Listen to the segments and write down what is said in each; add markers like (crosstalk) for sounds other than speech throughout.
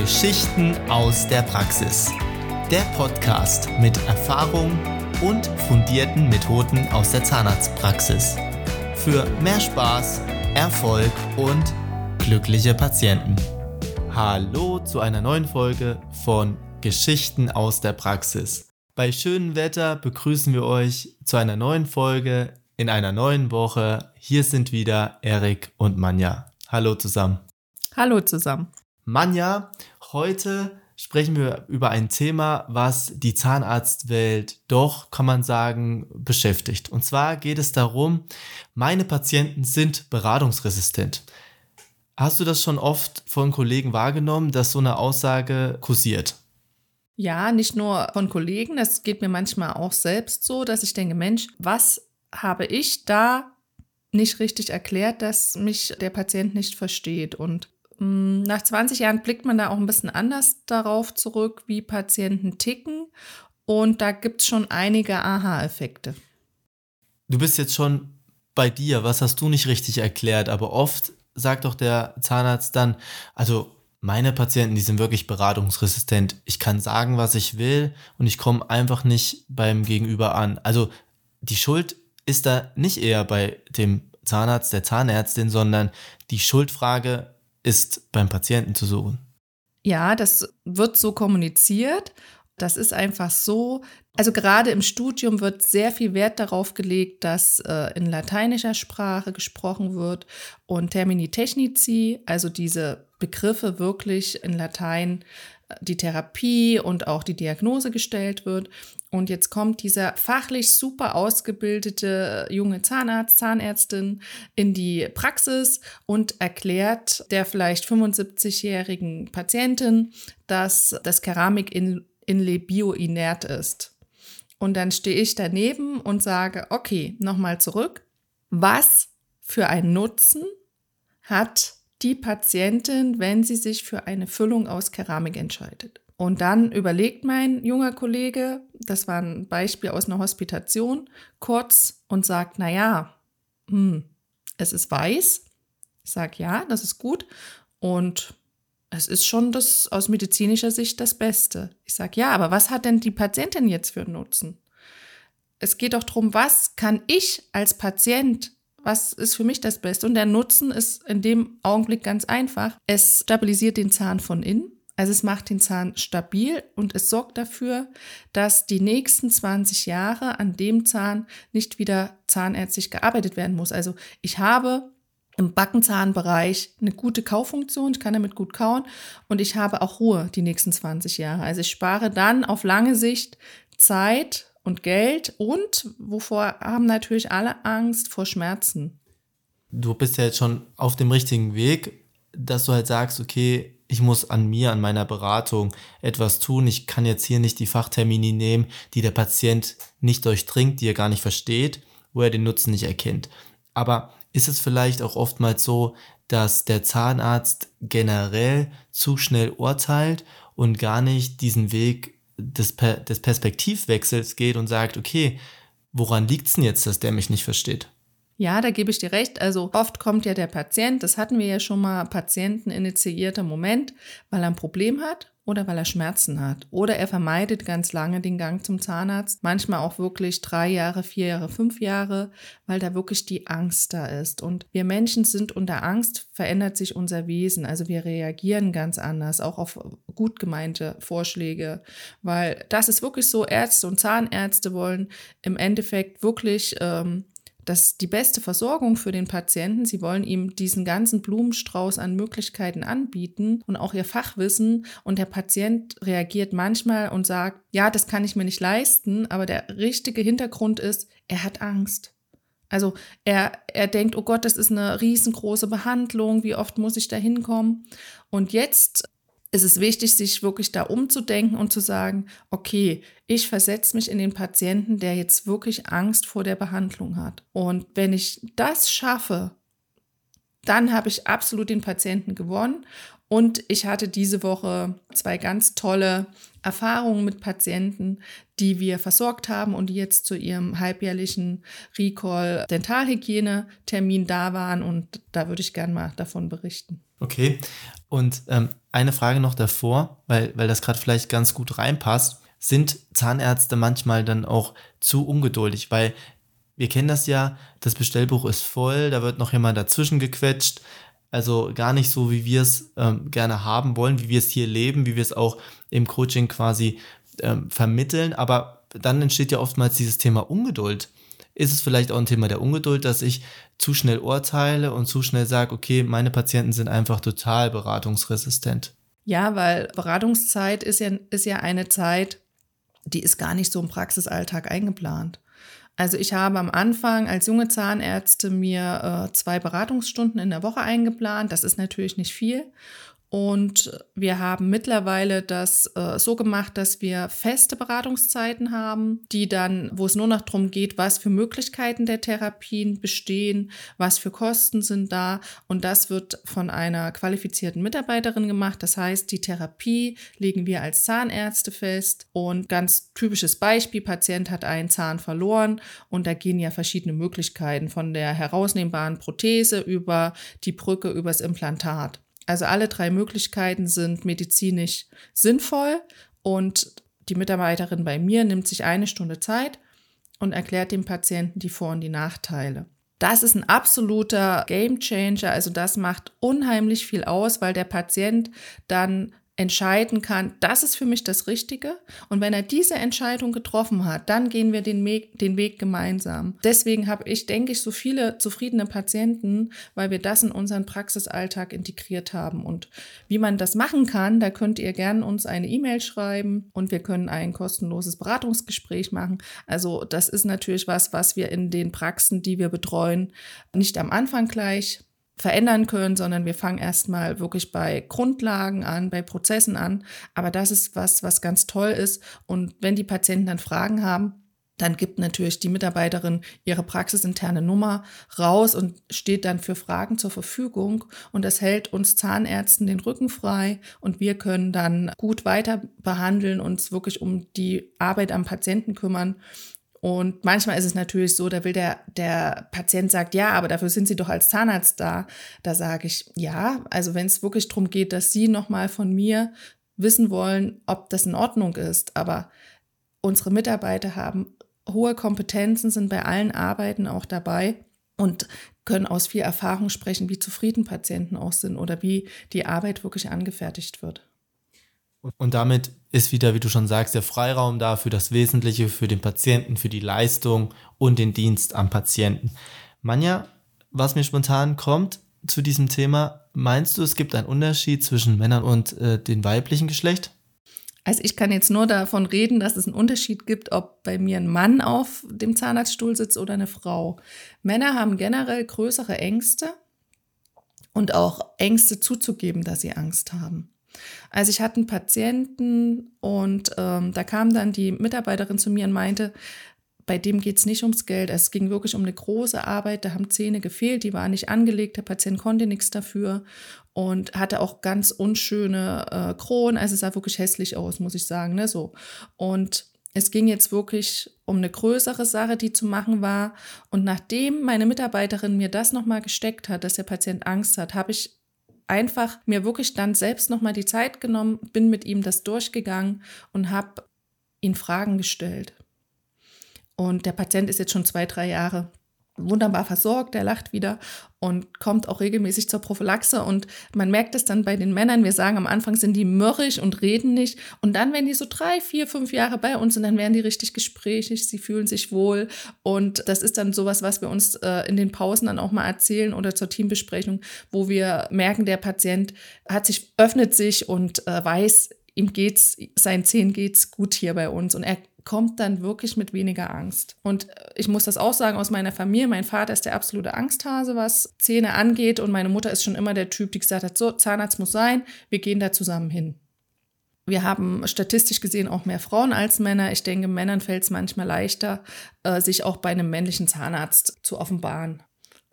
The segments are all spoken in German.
Geschichten aus der Praxis. Der Podcast mit Erfahrung und fundierten Methoden aus der Zahnarztpraxis. Für mehr Spaß, Erfolg und glückliche Patienten. Hallo zu einer neuen Folge von Geschichten aus der Praxis. Bei schönem Wetter begrüßen wir euch zu einer neuen Folge in einer neuen Woche. Hier sind wieder Erik und Manja. Hallo zusammen. Hallo zusammen. Manja, heute sprechen wir über ein Thema, was die Zahnarztwelt doch, kann man sagen, beschäftigt. Und zwar geht es darum, meine Patienten sind beratungsresistent. Hast du das schon oft von Kollegen wahrgenommen, dass so eine Aussage kursiert? Ja, nicht nur von Kollegen, das geht mir manchmal auch selbst so, dass ich denke, Mensch, was habe ich da nicht richtig erklärt, dass mich der Patient nicht versteht? Und nach 20 Jahren blickt man da auch ein bisschen anders darauf zurück, wie Patienten ticken. Und da gibt es schon einige Aha-Effekte. Du bist jetzt schon bei dir, was hast du nicht richtig erklärt, aber oft sagt doch der Zahnarzt dann, also meine Patienten, die sind wirklich beratungsresistent. Ich kann sagen, was ich will und ich komme einfach nicht beim Gegenüber an. Also die Schuld ist da nicht eher bei dem Zahnarzt, der Zahnärztin, sondern die Schuldfrage ist beim Patienten zu suchen. Ja, das wird so kommuniziert. Das ist einfach so. Also gerade im Studium wird sehr viel Wert darauf gelegt, dass äh, in lateinischer Sprache gesprochen wird und Termini technici, also diese Begriffe wirklich in Latein die Therapie und auch die Diagnose gestellt wird. Und jetzt kommt dieser fachlich super ausgebildete junge Zahnarzt, Zahnärztin in die Praxis und erklärt der vielleicht 75-jährigen Patientin, dass das Keramik in, in bioinert ist. Und dann stehe ich daneben und sage, okay, nochmal zurück. Was für einen Nutzen hat die Patientin, wenn sie sich für eine Füllung aus Keramik entscheidet. Und dann überlegt mein junger Kollege, das war ein Beispiel aus einer Hospitation, kurz und sagt, na ja, hm, es ist weiß. Ich sage, ja, das ist gut. Und es ist schon das aus medizinischer Sicht das Beste. Ich sage, ja, aber was hat denn die Patientin jetzt für einen Nutzen? Es geht doch darum, was kann ich als Patient was ist für mich das Beste? Und der Nutzen ist in dem Augenblick ganz einfach. Es stabilisiert den Zahn von innen. Also es macht den Zahn stabil und es sorgt dafür, dass die nächsten 20 Jahre an dem Zahn nicht wieder zahnärztlich gearbeitet werden muss. Also ich habe im Backenzahnbereich eine gute Kaufunktion, ich kann damit gut kauen und ich habe auch Ruhe die nächsten 20 Jahre. Also ich spare dann auf lange Sicht Zeit und Geld und wovor haben natürlich alle Angst vor Schmerzen. Du bist ja jetzt schon auf dem richtigen Weg, dass du halt sagst, okay, ich muss an mir, an meiner Beratung etwas tun. Ich kann jetzt hier nicht die Fachtermini nehmen, die der Patient nicht durchdringt, die er gar nicht versteht, wo er den Nutzen nicht erkennt. Aber ist es vielleicht auch oftmals so, dass der Zahnarzt generell zu schnell urteilt und gar nicht diesen Weg des, des Perspektivwechsels geht und sagt, okay, woran liegt es denn jetzt, dass der mich nicht versteht? Ja, da gebe ich dir recht. Also oft kommt ja der Patient, das hatten wir ja schon mal, Patienten initiierter Moment, weil er ein Problem hat oder weil er Schmerzen hat. Oder er vermeidet ganz lange den Gang zum Zahnarzt. Manchmal auch wirklich drei Jahre, vier Jahre, fünf Jahre, weil da wirklich die Angst da ist. Und wir Menschen sind unter Angst, verändert sich unser Wesen. Also wir reagieren ganz anders, auch auf gut gemeinte Vorschläge, weil das ist wirklich so, Ärzte und Zahnärzte wollen im Endeffekt wirklich ähm, das die beste Versorgung für den Patienten. Sie wollen ihm diesen ganzen Blumenstrauß an Möglichkeiten anbieten und auch ihr Fachwissen. Und der Patient reagiert manchmal und sagt, ja, das kann ich mir nicht leisten. Aber der richtige Hintergrund ist, er hat Angst. Also er, er denkt, oh Gott, das ist eine riesengroße Behandlung, wie oft muss ich da hinkommen? Und jetzt ist es wichtig, sich wirklich da umzudenken und zu sagen, okay, ich versetze mich in den Patienten, der jetzt wirklich Angst vor der Behandlung hat. Und wenn ich das schaffe, dann habe ich absolut den Patienten gewonnen. Und ich hatte diese Woche zwei ganz tolle Erfahrungen mit Patienten, die wir versorgt haben und die jetzt zu ihrem halbjährlichen Recall Dentalhygiene Termin da waren. Und da würde ich gerne mal davon berichten. Okay. Und ähm, eine Frage noch davor, weil, weil das gerade vielleicht ganz gut reinpasst. Sind Zahnärzte manchmal dann auch zu ungeduldig? Weil wir kennen das ja, das Bestellbuch ist voll, da wird noch jemand dazwischen gequetscht. Also gar nicht so, wie wir es ähm, gerne haben wollen, wie wir es hier leben, wie wir es auch im Coaching quasi ähm, vermitteln. Aber dann entsteht ja oftmals dieses Thema Ungeduld. Ist es vielleicht auch ein Thema der Ungeduld, dass ich zu schnell urteile und zu schnell sage, okay, meine Patienten sind einfach total beratungsresistent? Ja, weil Beratungszeit ist ja, ist ja eine Zeit, die ist gar nicht so im Praxisalltag eingeplant. Also ich habe am Anfang als junge Zahnärzte mir äh, zwei Beratungsstunden in der Woche eingeplant. Das ist natürlich nicht viel. Und wir haben mittlerweile das äh, so gemacht, dass wir feste Beratungszeiten haben, die dann, wo es nur noch darum geht, was für Möglichkeiten der Therapien bestehen, was für Kosten sind da. Und das wird von einer qualifizierten Mitarbeiterin gemacht. Das heißt, die Therapie legen wir als Zahnärzte fest. Und ganz typisches Beispiel, Patient hat einen Zahn verloren und da gehen ja verschiedene Möglichkeiten von der herausnehmbaren Prothese über die Brücke übers Implantat. Also alle drei Möglichkeiten sind medizinisch sinnvoll und die Mitarbeiterin bei mir nimmt sich eine Stunde Zeit und erklärt dem Patienten die Vor- und die Nachteile. Das ist ein absoluter Game Changer. Also das macht unheimlich viel aus, weil der Patient dann entscheiden kann, das ist für mich das Richtige. Und wenn er diese Entscheidung getroffen hat, dann gehen wir den Weg, den Weg gemeinsam. Deswegen habe ich, denke ich, so viele zufriedene Patienten, weil wir das in unseren Praxisalltag integriert haben. Und wie man das machen kann, da könnt ihr gerne uns eine E-Mail schreiben und wir können ein kostenloses Beratungsgespräch machen. Also das ist natürlich was, was wir in den Praxen, die wir betreuen, nicht am Anfang gleich verändern können, sondern wir fangen erstmal wirklich bei Grundlagen an, bei Prozessen an. Aber das ist was, was ganz toll ist. Und wenn die Patienten dann Fragen haben, dann gibt natürlich die Mitarbeiterin ihre praxisinterne Nummer raus und steht dann für Fragen zur Verfügung. Und das hält uns Zahnärzten den Rücken frei und wir können dann gut weiter behandeln, uns wirklich um die Arbeit am Patienten kümmern und manchmal ist es natürlich so, da will der, der Patient sagt, ja, aber dafür sind Sie doch als Zahnarzt da. Da sage ich, ja, also wenn es wirklich darum geht, dass Sie nochmal von mir wissen wollen, ob das in Ordnung ist. Aber unsere Mitarbeiter haben hohe Kompetenzen, sind bei allen Arbeiten auch dabei und können aus viel Erfahrung sprechen, wie zufrieden Patienten auch sind oder wie die Arbeit wirklich angefertigt wird. Und damit ist wieder, wie du schon sagst, der Freiraum da für das Wesentliche, für den Patienten, für die Leistung und den Dienst am Patienten. Manja, was mir spontan kommt zu diesem Thema, meinst du, es gibt einen Unterschied zwischen Männern und äh, dem weiblichen Geschlecht? Also ich kann jetzt nur davon reden, dass es einen Unterschied gibt, ob bei mir ein Mann auf dem Zahnarztstuhl sitzt oder eine Frau. Männer haben generell größere Ängste und auch Ängste zuzugeben, dass sie Angst haben. Also ich hatte einen Patienten und ähm, da kam dann die Mitarbeiterin zu mir und meinte, bei dem geht es nicht ums Geld. Es ging wirklich um eine große Arbeit. Da haben Zähne gefehlt, die waren nicht angelegt. Der Patient konnte nichts dafür und hatte auch ganz unschöne äh, Kronen. Also es sah wirklich hässlich aus, muss ich sagen. Ne? So. Und es ging jetzt wirklich um eine größere Sache, die zu machen war. Und nachdem meine Mitarbeiterin mir das nochmal gesteckt hat, dass der Patient Angst hat, habe ich einfach mir wirklich dann selbst nochmal die Zeit genommen, bin mit ihm das durchgegangen und habe ihn Fragen gestellt. Und der Patient ist jetzt schon zwei, drei Jahre wunderbar versorgt, der lacht wieder und kommt auch regelmäßig zur Prophylaxe. Und man merkt es dann bei den Männern, wir sagen am Anfang sind die mürrisch und reden nicht. Und dann, wenn die so drei, vier, fünf Jahre bei uns sind, dann werden die richtig gesprächig, sie fühlen sich wohl. Und das ist dann sowas, was wir uns äh, in den Pausen dann auch mal erzählen oder zur Teambesprechung, wo wir merken, der Patient hat sich, öffnet sich und äh, weiß, ihm geht's, seinen Zehen geht's gut hier bei uns und er kommt dann wirklich mit weniger Angst. Und ich muss das auch sagen aus meiner Familie. Mein Vater ist der absolute Angsthase, was Zähne angeht. Und meine Mutter ist schon immer der Typ, die gesagt hat, so, Zahnarzt muss sein, wir gehen da zusammen hin. Wir haben statistisch gesehen auch mehr Frauen als Männer. Ich denke, Männern fällt es manchmal leichter, äh, sich auch bei einem männlichen Zahnarzt zu offenbaren.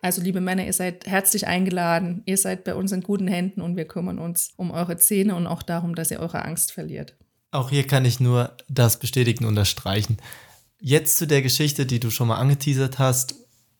Also liebe Männer, ihr seid herzlich eingeladen. Ihr seid bei uns in guten Händen und wir kümmern uns um eure Zähne und auch darum, dass ihr eure Angst verliert. Auch hier kann ich nur das bestätigen und unterstreichen. Jetzt zu der Geschichte, die du schon mal angeteasert hast,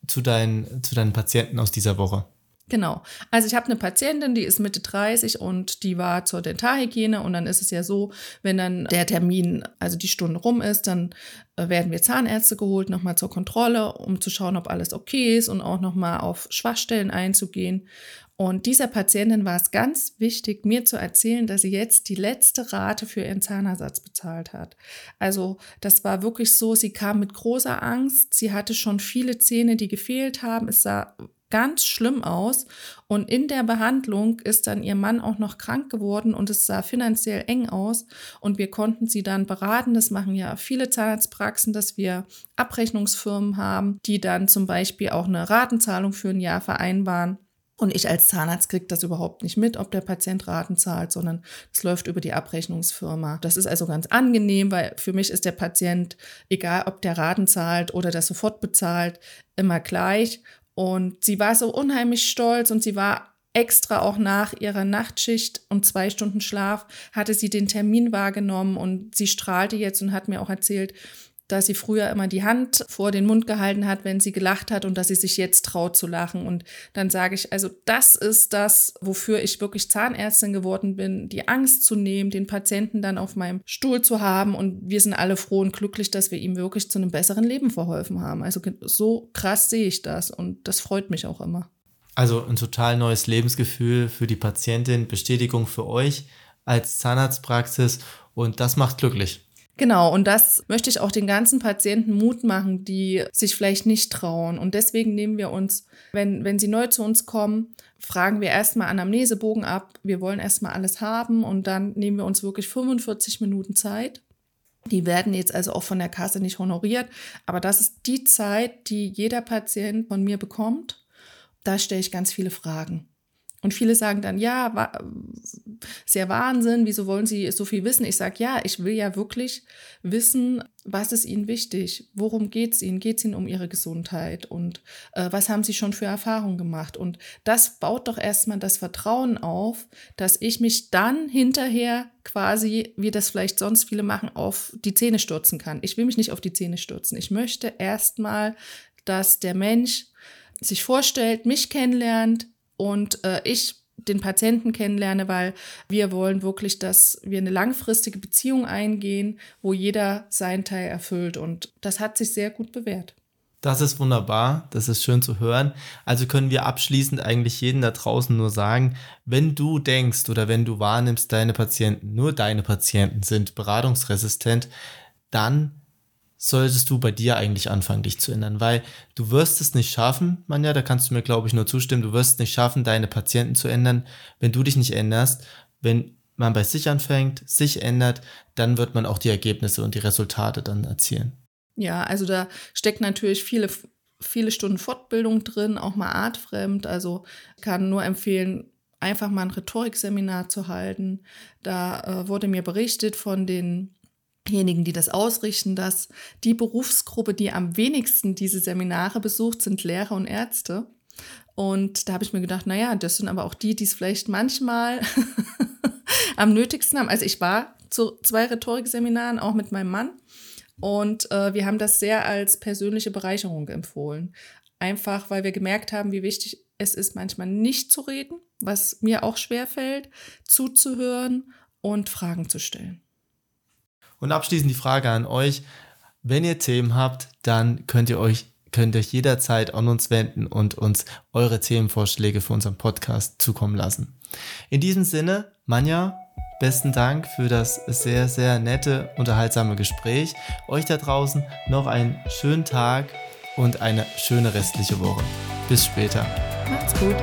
zu deinen, zu deinen Patienten aus dieser Woche. Genau. Also ich habe eine Patientin, die ist Mitte 30 und die war zur Dentalhygiene und dann ist es ja so, wenn dann der Termin, also die Stunde rum ist, dann äh, werden wir Zahnärzte geholt, nochmal zur Kontrolle, um zu schauen, ob alles okay ist und auch nochmal auf Schwachstellen einzugehen. Und dieser Patientin war es ganz wichtig, mir zu erzählen, dass sie jetzt die letzte Rate für ihren Zahnersatz bezahlt hat. Also das war wirklich so, sie kam mit großer Angst, sie hatte schon viele Zähne, die gefehlt haben, es sah ganz schlimm aus. Und in der Behandlung ist dann ihr Mann auch noch krank geworden und es sah finanziell eng aus. Und wir konnten sie dann beraten. Das machen ja viele Zahnarztpraxen, dass wir Abrechnungsfirmen haben, die dann zum Beispiel auch eine Ratenzahlung für ein Jahr vereinbaren. Und ich als Zahnarzt kriege das überhaupt nicht mit, ob der Patient Raten zahlt, sondern es läuft über die Abrechnungsfirma. Das ist also ganz angenehm, weil für mich ist der Patient, egal ob der Raten zahlt oder das sofort bezahlt, immer gleich. Und sie war so unheimlich stolz und sie war extra auch nach ihrer Nachtschicht und zwei Stunden Schlaf hatte sie den Termin wahrgenommen und sie strahlte jetzt und hat mir auch erzählt, dass sie früher immer die Hand vor den Mund gehalten hat, wenn sie gelacht hat und dass sie sich jetzt traut zu lachen. Und dann sage ich, also das ist das, wofür ich wirklich Zahnärztin geworden bin, die Angst zu nehmen, den Patienten dann auf meinem Stuhl zu haben. Und wir sind alle froh und glücklich, dass wir ihm wirklich zu einem besseren Leben verholfen haben. Also so krass sehe ich das und das freut mich auch immer. Also ein total neues Lebensgefühl für die Patientin, Bestätigung für euch als Zahnarztpraxis und das macht glücklich. Genau, und das möchte ich auch den ganzen Patienten Mut machen, die sich vielleicht nicht trauen. Und deswegen nehmen wir uns, wenn, wenn sie neu zu uns kommen, fragen wir erstmal Anamnesebogen ab. Wir wollen erstmal alles haben und dann nehmen wir uns wirklich 45 Minuten Zeit. Die werden jetzt also auch von der Kasse nicht honoriert, aber das ist die Zeit, die jeder Patient von mir bekommt. Da stelle ich ganz viele Fragen. Und viele sagen dann, ja, wa sehr Wahnsinn, wieso wollen Sie so viel wissen? Ich sage, ja, ich will ja wirklich wissen, was ist Ihnen wichtig? Worum geht es Ihnen? Geht es Ihnen um Ihre Gesundheit? Und äh, was haben Sie schon für Erfahrungen gemacht? Und das baut doch erstmal das Vertrauen auf, dass ich mich dann hinterher quasi, wie das vielleicht sonst viele machen, auf die Zähne stürzen kann. Ich will mich nicht auf die Zähne stürzen. Ich möchte erstmal, dass der Mensch sich vorstellt, mich kennenlernt, und äh, ich den Patienten kennenlerne, weil wir wollen wirklich, dass wir eine langfristige Beziehung eingehen, wo jeder seinen Teil erfüllt. Und das hat sich sehr gut bewährt. Das ist wunderbar, das ist schön zu hören. Also können wir abschließend eigentlich jeden da draußen nur sagen, wenn du denkst oder wenn du wahrnimmst, deine Patienten, nur deine Patienten sind beratungsresistent, dann solltest du bei dir eigentlich anfangen, dich zu ändern, weil du wirst es nicht schaffen, Manja, da kannst du mir, glaube ich, nur zustimmen, du wirst es nicht schaffen, deine Patienten zu ändern, wenn du dich nicht änderst. Wenn man bei sich anfängt, sich ändert, dann wird man auch die Ergebnisse und die Resultate dann erzielen. Ja, also da steckt natürlich viele, viele Stunden Fortbildung drin, auch mal artfremd. Also kann nur empfehlen, einfach mal ein Rhetorikseminar zu halten. Da äh, wurde mir berichtet von den diejenigen, die das ausrichten, dass die Berufsgruppe, die am wenigsten diese Seminare besucht, sind Lehrer und Ärzte. Und da habe ich mir gedacht, naja, das sind aber auch die, die es vielleicht manchmal (laughs) am nötigsten haben. Also ich war zu zwei Rhetorikseminaren, auch mit meinem Mann. Und äh, wir haben das sehr als persönliche Bereicherung empfohlen. Einfach, weil wir gemerkt haben, wie wichtig es ist, manchmal nicht zu reden, was mir auch schwer fällt, zuzuhören und Fragen zu stellen. Und abschließend die Frage an euch. Wenn ihr Themen habt, dann könnt ihr euch könnt euch jederzeit an uns wenden und uns eure Themenvorschläge für unseren Podcast zukommen lassen. In diesem Sinne, Manja, besten Dank für das sehr, sehr nette, unterhaltsame Gespräch. Euch da draußen noch einen schönen Tag und eine schöne restliche Woche. Bis später. Macht's gut.